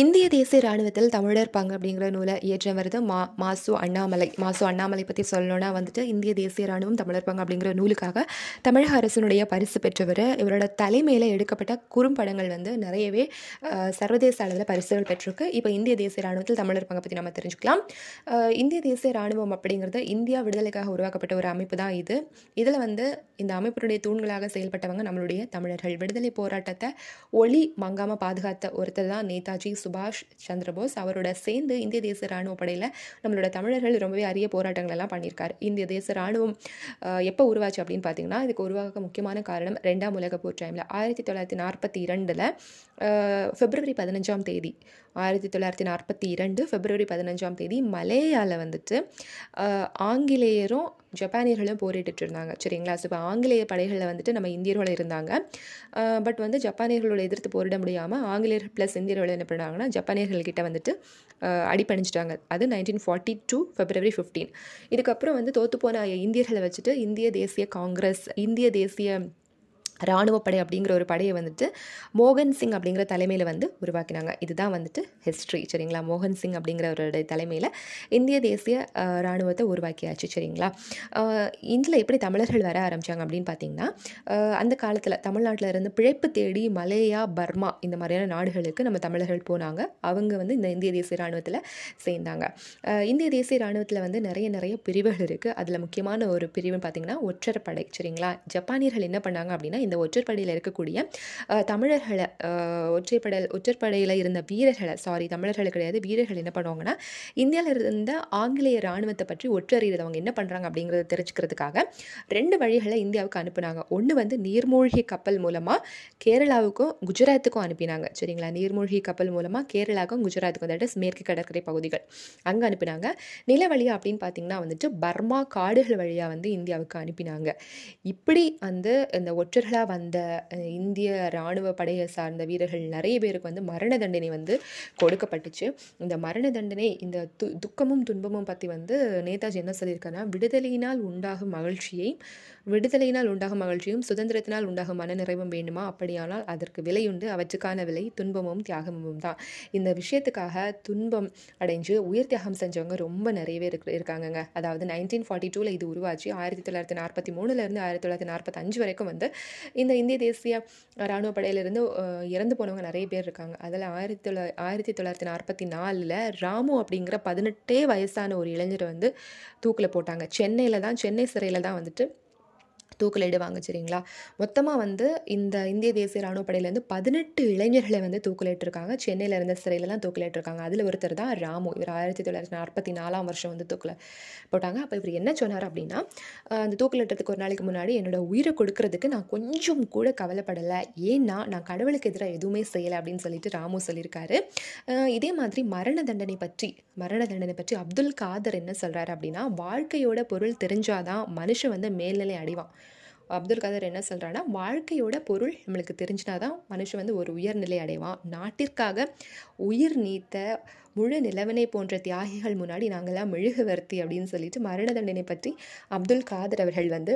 இந்திய தேசிய ராணுவத்தில் தமிழர் பங்கு அப்படிங்கிற நூலை இயற்ற வருது மா மாசு அண்ணாமலை. மாசு அண்ணாமலை பற்றி சொல்லணும்னா வந்துட்டு இந்திய தேசிய ராணுவம் தமிழர் பங்கு அப்படிங்கிற நூலுக்காக தமிழக அரசினுடைய பரிசு பெற்றவர். இவரோட தலைமையில் எடுக்கப்பட்ட குறும்படங்கள் வந்து நிறையவே சர்வதேச அளவில் பரிசுகள் பெற்றிருக்கு. இப்போ இந்திய தேசிய ராணுவத்தில் தமிழர் பங்கை பற்றி நம்ம தெரிஞ்சுக்கலாம். இந்திய தேசிய ராணுவம் அப்படிங்கிறது இந்தியா விடுதலைக்காக உருவாக்கப்பட்ட ஒரு அமைப்பு தான் இது. இதில் வந்து இந்த அமைப்பினுடைய தூண்களாக செயல்பட்டவங்க நம்மளுடைய தமிழர்கள். விடுதலை போராட்டத்தை ஒளி மங்காமல் பாதுகாத்த ஒருத்தர் தான் நேதாஜி. சுபாஷ் சந்திரபோஸ் அவரோட சேர்ந்து இந்திய தேசிய ராணுவ படையில் நம்மளோட தமிழர்கள் ரொம்பவே அரிய போராட்டங்கள் எல்லாம் பண்ணியிருக்காரு. இந்திய தேச ராணுவம் எப்போ உருவாச்சு அப்படின்னு பார்த்தீங்கன்னா இதுக்கு உருவாக்க முக்கியமான காரணம் ரெண்டாம் உலக போர் டைமில் ஆயிரத்தி தொள்ளாயிரத்தி நாற்பத்தி இரண்டில் பிப்ரவரி பதினஞ்சாம் தேதி ஆயிரத்தி தொள்ளாயிரத்தி நாற்பத்தி இரண்டு பிப்ரவரி பதினஞ்சாம் தேதி மலேயாவில் வந்துட்டு ஆங்கிலேயரும் ஜப்பானியர்களும் போரிட்டு இருந்தாங்க சரிங்களா? ஸோ இப்போ ஆங்கிலேய படைகளில் வந்துட்டு நம்ம இந்தியர்கள் இருந்தாங்க. பட் வந்து ஜப்பானியர்களோட எதிர்த்து போரிட முடியாமல் ஆங்கிலேயர் ப்ளஸ் இந்தியர்கள் என்ன பண்ணாங்கன்னா ஜப்பானியர்கள்கிட்ட வந்துட்டு அடிப்பணிஞ்சிட்டாங்க அது nineteen forty two February fifteen இதுக்கப்புறம் வந்து தோத்துப்போன இந்தியர்களை வச்சுட்டு இந்திய தேசிய காங்கிரஸ் இந்திய தேசிய இராணுவப்படை அப்படிங்கிற ஒரு படையை வந்துட்டு மோகன் சிங் அப்படிங்கிற தலைமையில் வந்து உருவாக்கினாங்க. இதுதான் வந்துட்டு ஹிஸ்ட்ரி சரிங்களா? மோகன் சிங் அப்படிங்கிறவருடைய தலைமையில் இந்திய தேசிய இராணுவத்தை உருவாக்கியாச்சு. சரிங்களா? இதில் எப்படி தமிழர்கள் வர ஆரம்பித்தாங்க அப்படின்னு பார்த்தீங்கன்னா அந்த காலத்தில் தமிழ்நாட்டில் இருந்து பிழைப்பு தேடி மலேயா பர்மா இந்த மாதிரியான நாடுகளுக்கு நம்ம தமிழர்கள் போனாங்க. அவங்க வந்து இந்த இந்திய தேசிய இராணுவத்தில் சேர்ந்தாங்க. இந்திய தேசிய இராணுவத்தில் வந்து நிறைய நிறைய பிரிவுகள் இருக்குது அதில் முக்கியமான ஒரு பிரிவுன்னு பார்த்தீங்கன்னா ஒற்றற்படை சரிங்களா? ஜப்பானியர்கள் என்ன பண்ணாங்க அப்படின்னா இந்த ஒற்றற்படையில் இருக்கக்கூடிய தமிழர்களை ஒற்றைப்படல் ஒற்றைப்படை ஒற்றற்படையில் இருந்த வீரர்களை சாரி தமிழர்கள் கிடையாது வீரர்கள் என்ன பண்ணுவாங்கன்னா இந்தியாவில் இருந்த ஆங்கிலேய இராணுவத்தை பற்றி ஒற்றறியது அவங்க என்ன பண்ணுறாங்க அப்படிங்கிறத தெரிஞ்சுக்கிறதுக்காக ரெண்டு வழிகளை இந்தியாவுக்கு அனுப்புனாங்க. ஒன்று வந்து நீர்மூழ்கி கப்பல் மூலமாக கேரளாவுக்கும் குஜராத்துக்கும் அனுப்பினாங்க. சரிங்களா? நீர்மூழ்கி கப்பல் மூலமாக கேரளாவுக்கும் குஜராத்துக்கும் தட் இஸ் மேற்கு கடற்கரை பகுதிகள் அங்கே அனுப்பினாங்க. நில வழியாக அப்படின்னு பார்த்தீங்கன்னா வந்துட்டு பர்மா காடுகள் வழியாக வந்து இந்தியாவுக்கு அனுப்பினாங்க. இப்படி வந்து இந்த ஒற்றர்களாக வந்த இந்திய இராணுவ படையை சார்ந்த வீரர்கள் நிறைய பேருக்கு வந்து மரண தண்டனை வந்து கொடுக்கப்பட்டுச்சு. இந்த மரண தண்டனை இந்த து துக்கமும் துன்பமும் பற்றி வந்து நேதாஜி என்ன சொல்லியிருக்காருன்னா விடுதலையினால் உண்டாகும் மகிழ்ச்சியை விடுதலையினால் உண்டாகும் மகிழ்ச்சியும் சுதந்திரத்தினால் உண்டாகும் மனநிறைவும் வேண்டுமா? அப்படியானால் அதற்கு விலையுண்டு. அவற்றுக்கான விலை துன்பமும் தியாகமும் தான். இந்த விஷயத்துக்காக துன்பம் அடைஞ்சு உயிர் தியாகம் செஞ்சவங்க ரொம்ப நிறையவே இருக்கு இருக்காங்கங்க. அதாவது நைன்டீன் ஃபார்ட்டி டூவில் இது உருவாச்சு. ஆயிரத்தி தொள்ளாயிரத்தி நாற்பத்தி மூணுலேருந்து ஆயிரத்தி தொள்ளாயிரத்தி நாற்பத்தஞ்சு வரைக்கும் வந்து இந்த இந்திய தேசிய இராணுவ படையிலிருந்து இறந்து போனவங்க நிறைய பேர் இருக்காங்க. அதில் ஆயிரத்தி தொள்ளா ஆயிரத்தி தொள்ளாயிரத்தி நாற்பத்தி நாலில் ராமு அப்படிங்கிற பதினெட்டே வயசான ஒரு இளைஞரை வந்து தூக்கில் போட்டாங்க. சென்னையில் தான் சென்னை சிறையில் தான் வந்துட்டு தூக்கிலிடுவாங்க சரிங்களா? மொத்தமாக வந்து இந்த இந்திய தேசிய இராணுவ படையிலேருந்து பதினெட்டு இளைஞர்களை வந்து தூக்கிலிட்டிருக்காங்க சென்னையில் இருந்த சிறையிலலாம் தூக்கிலிட்டிருக்காங்க அதில் ஒருத்தர் தான் ராமு. இவர் ஆயிரத்தி தொள்ளாயிரத்தி நாற்பத்தி நாலாம் வருஷம் வந்து தூக்கில் போட்டாங்க. அப்போ இவர் என்ன சொன்னார் அப்படின்னா அந்த தூக்கிலிட்டதுக்கு ஒரு நாளைக்கு முன்னாடி என்னோடய உயிரை கொடுக்கறதுக்கு நான் கொஞ்சம் கூட கவலைப்படலை. ஏன்னா நான் கடவுளுக்கு எதிராக எதுவுமே செய்யலை அப்படின்னு சொல்லிட்டு ராமு சொல்லியிருக்காரு. இதே மாதிரி மரண தண்டனை பற்றி மரண தண்டனை பற்றி அப்துல் காதர் என்ன சொல்கிறாரு அப்படின்னா வாழ்க்கையோட பொருள் தெரிஞ்சாதான் மனுஷன் வந்து மேல்நிலை அடைவான். அப்துல் கதர் என்ன சொல்கிறான்னா வாழ்க்கையோட பொருள் நம்மளுக்கு தெரிஞ்சினாதான் மனுஷன் வந்து ஒரு உயர்நிலை அடைவான். நாட்டிற்காக உயிர் நீத்த முழு நிலவனை போன்ற தியாகிகள் முன்னாடி நாங்கள்லாம் மெழுகுவர்த்தி அப்படின்னு சொல்லிட்டு மரண தண்டனை பற்றி அப்துல் காதர் அவர்கள் வந்து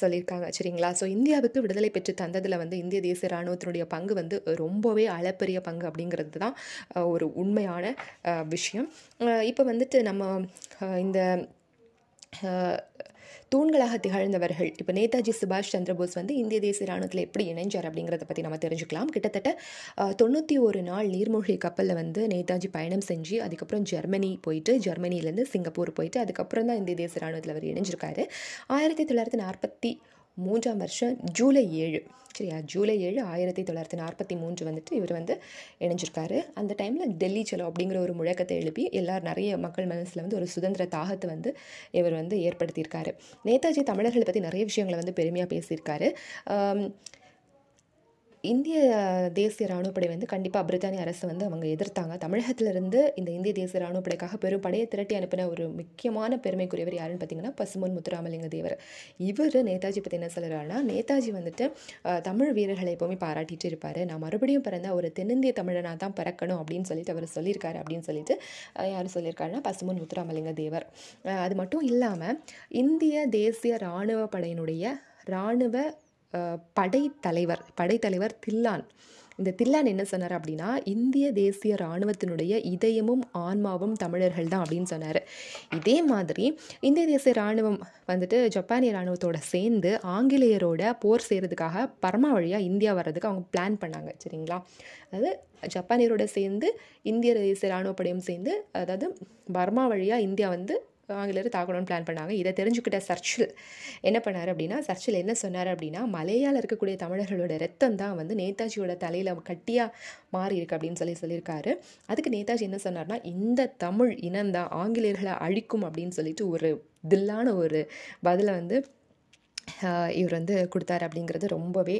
சொல்லியிருக்காங்க. சரிங்களா? ஸோ இந்தியாவுக்கு விடுதலை பெற்று தந்ததில் வந்து இந்திய தேசிய இராணுவத்தினுடைய பங்கு வந்து ரொம்பவே அளப்பரிய பங்கு அப்படிங்கிறது தான் ஒரு உண்மையான விஷயம். இப்போ வந்துட்டு நம்ம இந்த தூண்களாக திகழ்ந்தவர்கள். இப்போ நேதாஜி சுபாஷ் சந்திரபோஸ் வந்து இந்திய தேசிய இராணுவத்தில் எப்படி இணைஞ்சார் அப்படிங்கிறத பற்றி நம்ம தெரிஞ்சுக்கலாம். கிட்டத்தட்ட தொண்ணூற்றி ஒரு நாள் நீர்மூழ்கி கப்பலில் வந்து நேதாஜி பயணம் செஞ்சு அதுக்கப்புறம் ஜெர்மனி போயிட்டு ஜெர்மனிலேருந்து சிங்கப்பூர் போயிட்டு அதுக்கப்புறம் தான் இந்திய தேசிய இராணுவத்தில் அவர் இணைஞ்சிருக்காரு. ஆயிரத்தி தொள்ளாயிரத்தி நாற்பத்தி மூன்றாம் வருஷம் ஜூலை ஏழு. சரியா? ஜூலை ஏழு ஆயிரத்தி தொள்ளாயிரத்தி நாற்பத்தி மூன்று வந்துட்டு இவர் வந்து இணைஞ்சிருக்காரு. அந்த டைமில் டெல்லி செலோ அப்படிங்கிற ஒரு முழக்கத்தை எழுப்பி எல்லார் நிறைய மக்கள் மனசில் வந்து ஒரு சுதந்திர தாகத்தை வந்து இவர் வந்து ஏற்படுத்தியிருக்காரு. நேதாஜி தமிழர்களை பற்றி நிறைய விஷயங்களை வந்து பெருமையாக பேசியிருக்காரு. இந்திய தேசிய இராணுவப்படை வந்து கண்டிப்பாக பிரித்தானிய அரசு வந்து அவங்க எதிர்த்தாங்க. தமிழகத்திலிருந்து இந்த இந்திய தேசிய இராணுவப்படைக்காக பெரும் படையை திரட்டி அனுப்பின ஒரு முக்கியமான பெருமைக்குரியவர் யாருன்னு பார்த்தீங்கன்னா பசுமன் முத்துராமலிங்க தேவர். இவர் நேதாஜி பற்றி என்ன சொல்கிறாருன்னா நேதாஜி வந்துட்டு தமிழ் வீரர்களை எப்போவுமே பாராட்டிட்டு இருப்பார். நான் மறுபடியும் பிறந்த ஒரு தென்னிந்திய தமிழனாக தான் பிறக்கணும் அப்படின்னு சொல்லிட்டு அவர் சொல்லியிருக்காரு அப்படின்னு சொல்லிட்டு யார் சொல்லியிருக்காருன்னா பசுமன் முத்துராமலிங்க தேவர். அது மட்டும் இல்லாமல் இந்திய தேசிய இராணுவ படையினுடைய இராணுவ படைத்தலைவர் படைத்தலைவர் தில்லான். இந்த தில்லான் என்ன சொன்னார் அப்படின்னா இந்திய தேசிய இராணுவத்தினுடைய இதயமும் ஆன்மாவும் தமிழர்கள் தான் அப்படின்னு சொன்னார். இதே மாதிரி இந்திய தேசிய இராணுவம் வந்துட்டு ஜப்பானிய இராணுவத்தோட சேர்ந்து ஆங்கிலேயரோட போர் செய்கிறதுக்காக பர்மா வழியாக இந்தியா வர்றதுக்கு அவங்க பிளான் பண்ணாங்க சரிங்களா? அதாவது ஜப்பானியரோட சேர்ந்து இந்திய தேசிய இராணுவப்படையும் சேர்ந்து அதாவது பர்மா வழியாக இந்தியா வந்து ஆங்கிலேயர் தாக்கணும்னு பிளான் பண்ணாங்க. இதை தெரிஞ்சுக்கிட்ட சர்ச்சில் என்ன பண்ணார் அப்படின்னா சர்ச்சில் என்ன சொன்னார் அப்படின்னா மலையால் இருக்கக்கூடிய தமிழர்களோட ரத்தம் தான் வந்து நேதாஜியோட தலையில் கட்டியாக மாறி இருக்கு அப்படின்னு சொல்லி சொல்லியிருக்காரு. அதுக்கு நேதாஜி என்ன சொன்னார்னா இந்த தமிழ் இனம்தான் ஆங்கிலேயர்களை அழிக்கும் அப்படின்னு சொல்லிட்டு ஒரு தில்லான ஒரு பதிலை வந்து இவர் வந்து கொடுத்தாரு அப்படிங்கிறது ரொம்பவே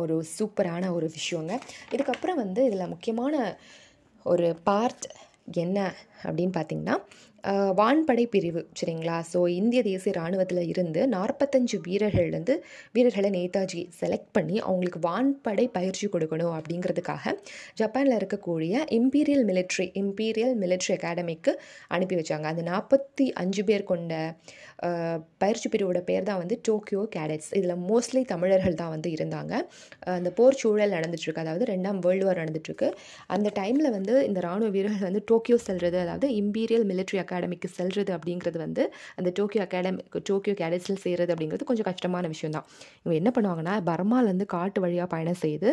ஒரு சூப்பரான ஒரு விஷயங்க. இதுக்கப்புறம் வந்து இதில் முக்கியமான ஒரு பார்ட் என்ன அப்படின்னு பார்த்திங்கன்னா வான்படை பிரிவு சரிங்களா? ஸோ இந்திய தேசிய இராணுவத்தில் இருந்து நாற்பத்தஞ்சு வீரர்கள் வந்து வீரர்களை நேதாஜி செலக்ட் பண்ணி அவங்களுக்கு வான்படை பயிற்சி கொடுக்கணும் அப்படிங்கிறதுக்காக ஜப்பானில் இருக்கக்கூடிய இம்பீரியல் மிலிட்ரி இம்பீரியல் மிலிட்ரி அகாடமிக்கு அனுப்பி வச்சாங்க. அந்த நாற்பத்தி அஞ்சு பேர் கொண்ட பயிற்சி பிரிவோட பேர் தான் வந்து டோக்கியோ கேடட்ஸ் இதில் மோஸ்ட்லி தமிழர்கள் தான் வந்து இருந்தாங்க. அந்த போர் சூழல் நடந்துட்டுருக்கு அதாவது ரெண்டாம் வேர்ல்டு வார் நடந்துட்டுருக்கு அந்த டைமில் வந்து இந்த இராணுவ வீரர்கள் வந்து டோக்கியோ செல்வது அதாவது இம்பீரியல் மிலிட்ரி அகாடமிக்கு செல்வது அப்படிங்கிறது வந்து அந்த டோக்கியோ அகாடமி டோக்கியோ கேடட்ஸில் செய்கிறது அப்படிங்கிறது கொஞ்சம் கஷ்டமான விஷயம் தான் இவங்க என்ன பண்ணுவாங்கன்னா பர்மாலேருந்து காட்டு வழியாக பயணம் செய்து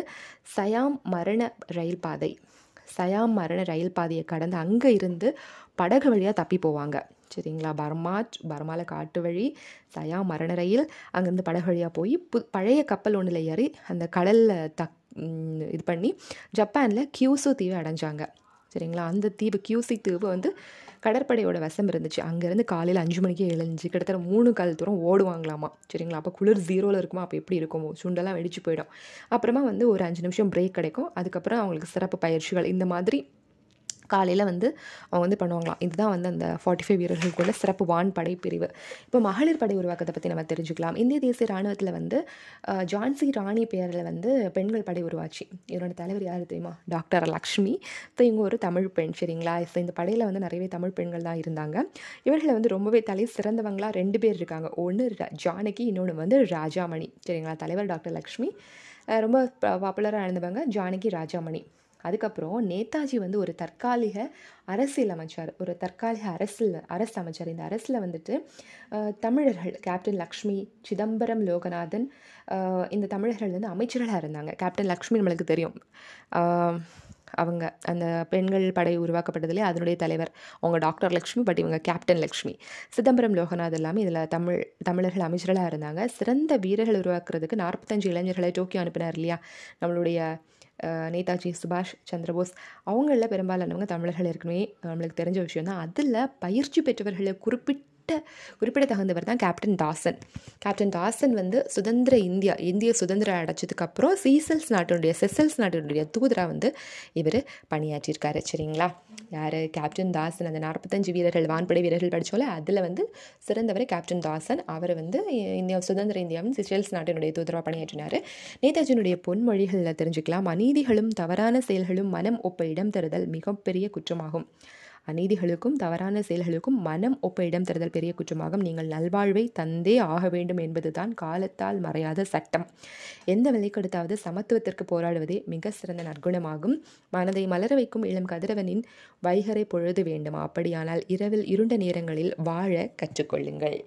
சயாம் மரண ரயில் பாதை சயாம் மரண ரயில் பாதையை கடந்து அங்கே இருந்து படகு வழியாக தப்பி போவாங்க. சரிங்களா? பர்மா பர்மாவில் காட்டு வழி சயா மரண ரயில் அங்கேருந்து படகு வழியாக போய் பு பழைய கப்பல் ஒன்றில் ஏறி அந்த கடலில் தக் இது பண்ணி ஜப்பானில் கியூசு தீவை அடைஞ்சாங்க. சரிங்களா? அந்த தீவு கியூசி தீவு வந்து கடற்படையோட வசம் இருந்துச்சு. அங்கேருந்து காலையில் அஞ்சு மணிக்கே எழுஞ்சு கிட்டத்தட்ட மூணு கால் தூரம் ஓடுவாங்களாமா? சரிங்களா? அப்போ குளிர் ஜீரோவில் இருக்குமா? அப்போ எப்படி இருக்கும்? சுண்டெல்லாம் வெடிச்சு போயிடும். அப்புறமா வந்து ஒரு அஞ்சு நிமிஷம் பிரேக் கிடைக்கும். அதுக்கப்புறம் அவங்களுக்கு சிறப்பு பயிற்சிகள். இந்த மாதிரி காலையில் வந்து அவங்க வந்து பண்ணுவாங்களாம். இதுதான் வந்து அந்த ஃபார்ட்டி ஃபைவ் வீரர்களுக்குள்ள சிறப்பு வான் படை பிரிவு இப்போ மகளிர் படை உருவாக்கத்தை பற்றி நம்ம தெரிஞ்சுக்கலாம். இந்திய தேசிய இராணுவத்தில் வந்து ஜான்சி ராணி பேரில் வந்து பெண்கள் படை உருவாச்சு. இதனோட தலைவர் யார் தெரியுமா? டாக்டர் லக்ஷ்மி. ஸோ இவங்க ஒரு தமிழ் பெண் சரிங்களா? ஸோ இந்த படையில் வந்து நிறையவே தமிழ் பெண்கள் தான் இருந்தாங்க. இவர்களை வந்து ரொம்பவே தலை சிறந்தவங்களாக ரெண்டு பேர் இருக்காங்க. ஒன்று ஜானகி இன்னொன்று வந்து ராஜாமணி சரிங்களா? தலைவர் டாக்டர் லக்ஷ்மி. ரொம்ப பாப்புலராக இருந்தவங்க ஜானகி ராஜாமணி. அதுக்கப்புறம் நேதாஜி வந்து ஒரு தற்காலிக அரசியல் அமைச்சார் ஒரு தற்காலிக அரசில் அரசு அமைச்சார். இந்த அரசில் வந்துட்டு தமிழர்கள் கேப்டன் லக்ஷ்மி சிதம்பரம் லோகநாதன் இந்த தமிழர்கள் வந்து அமைச்சர்களாக இருந்தாங்க. கேப்டன் லக்ஷ்மி நம்மளுக்கு தெரியும். அவங்க அந்த பெண்கள் படை உருவாக்கப்பட்டதுலேயே அதனுடைய தலைவர். அவங்க டாக்டர் லக்ஷ்மி பட் இவங்க கேப்டன் லக்ஷ்மி. சிதம்பரம் லோகநாத் எல்லாமே இதில் தமிழ் தமிழர்கள் அமைச்சர்களாக இருந்தாங்க. சிறந்த வீரர்கள் உருவாக்குறதுக்கு நாற்பத்தஞ்சு இளைஞர்களை டோக்கியோ அனுப்பினார் இல்லையா? நம்மளுடைய நேதாஜி சுபாஷ் சந்திரபோஸ். அவங்களில் பெரும்பாலானவங்க தமிழர்கள் இருக்கணுமே நம்மளுக்கு தெரிஞ்ச விஷயம் தான் அதில் பயிற்சி பெற்றவர்களை குறிப்பிட்டு குறிப்பிடத்தகுந்தவர் தான் கேப்டன் தாசன் கேப்டன் தாசன் வந்து சுதந்திர இந்தியா இந்திய சுதந்திரம் அடைச்சதுக்கப்புறம் சீசல்ஸ் நாட்டினுடைய செசல்ஸ் நாட்டினுடைய தூதராக வந்து இவர் பணியாற்றியிருக்காரு. சரிங்களா? யார்? கேப்டன் தாசன் அந்த நாற்பத்தஞ்சு வீரர்கள் வான்படை வீரர்கள் படித்தோல அதில் வந்து சிறந்தவர் கேப்டன் தாசன் அவர் வந்து இந்தியா சுதந்திர இந்தியாவின் சிசல்ஸ் நாட்டினுடைய தூதராக பணியாற்றினார். நேதாஜியினுடைய பொன்மொழிகளில் தெரிஞ்சுக்கலாம். அநீதிகளும் தவறான செயல்களும் மனம் ஒப்ப இடம் தருதல் மிகப்பெரிய குற்றமாகும். அநீதிகளுக்கும் தவறான செயல்களுக்கும் மனம் ஒப்ப இடம் தருதல் பெரிய குற்றமாகும். நீங்கள் நல்வாழ்வை தந்தே ஆக வேண்டும் என்பதுதான் காலத்தால் மறையாத சட்டம். எந்த விலை கொடுத்தாவது சமத்துவத்திற்கு போராடுவதே மிக சிறந்த நற்குணமாகும். மனதை மலர வைக்கும் இளம் கதிரவனின் வைகரை பொழுது வேண்டுமா. அப்படியானால் இரவில் இருண்ட நேரங்களில் வாழ கற்றுக்கொள்ளுங்கள்.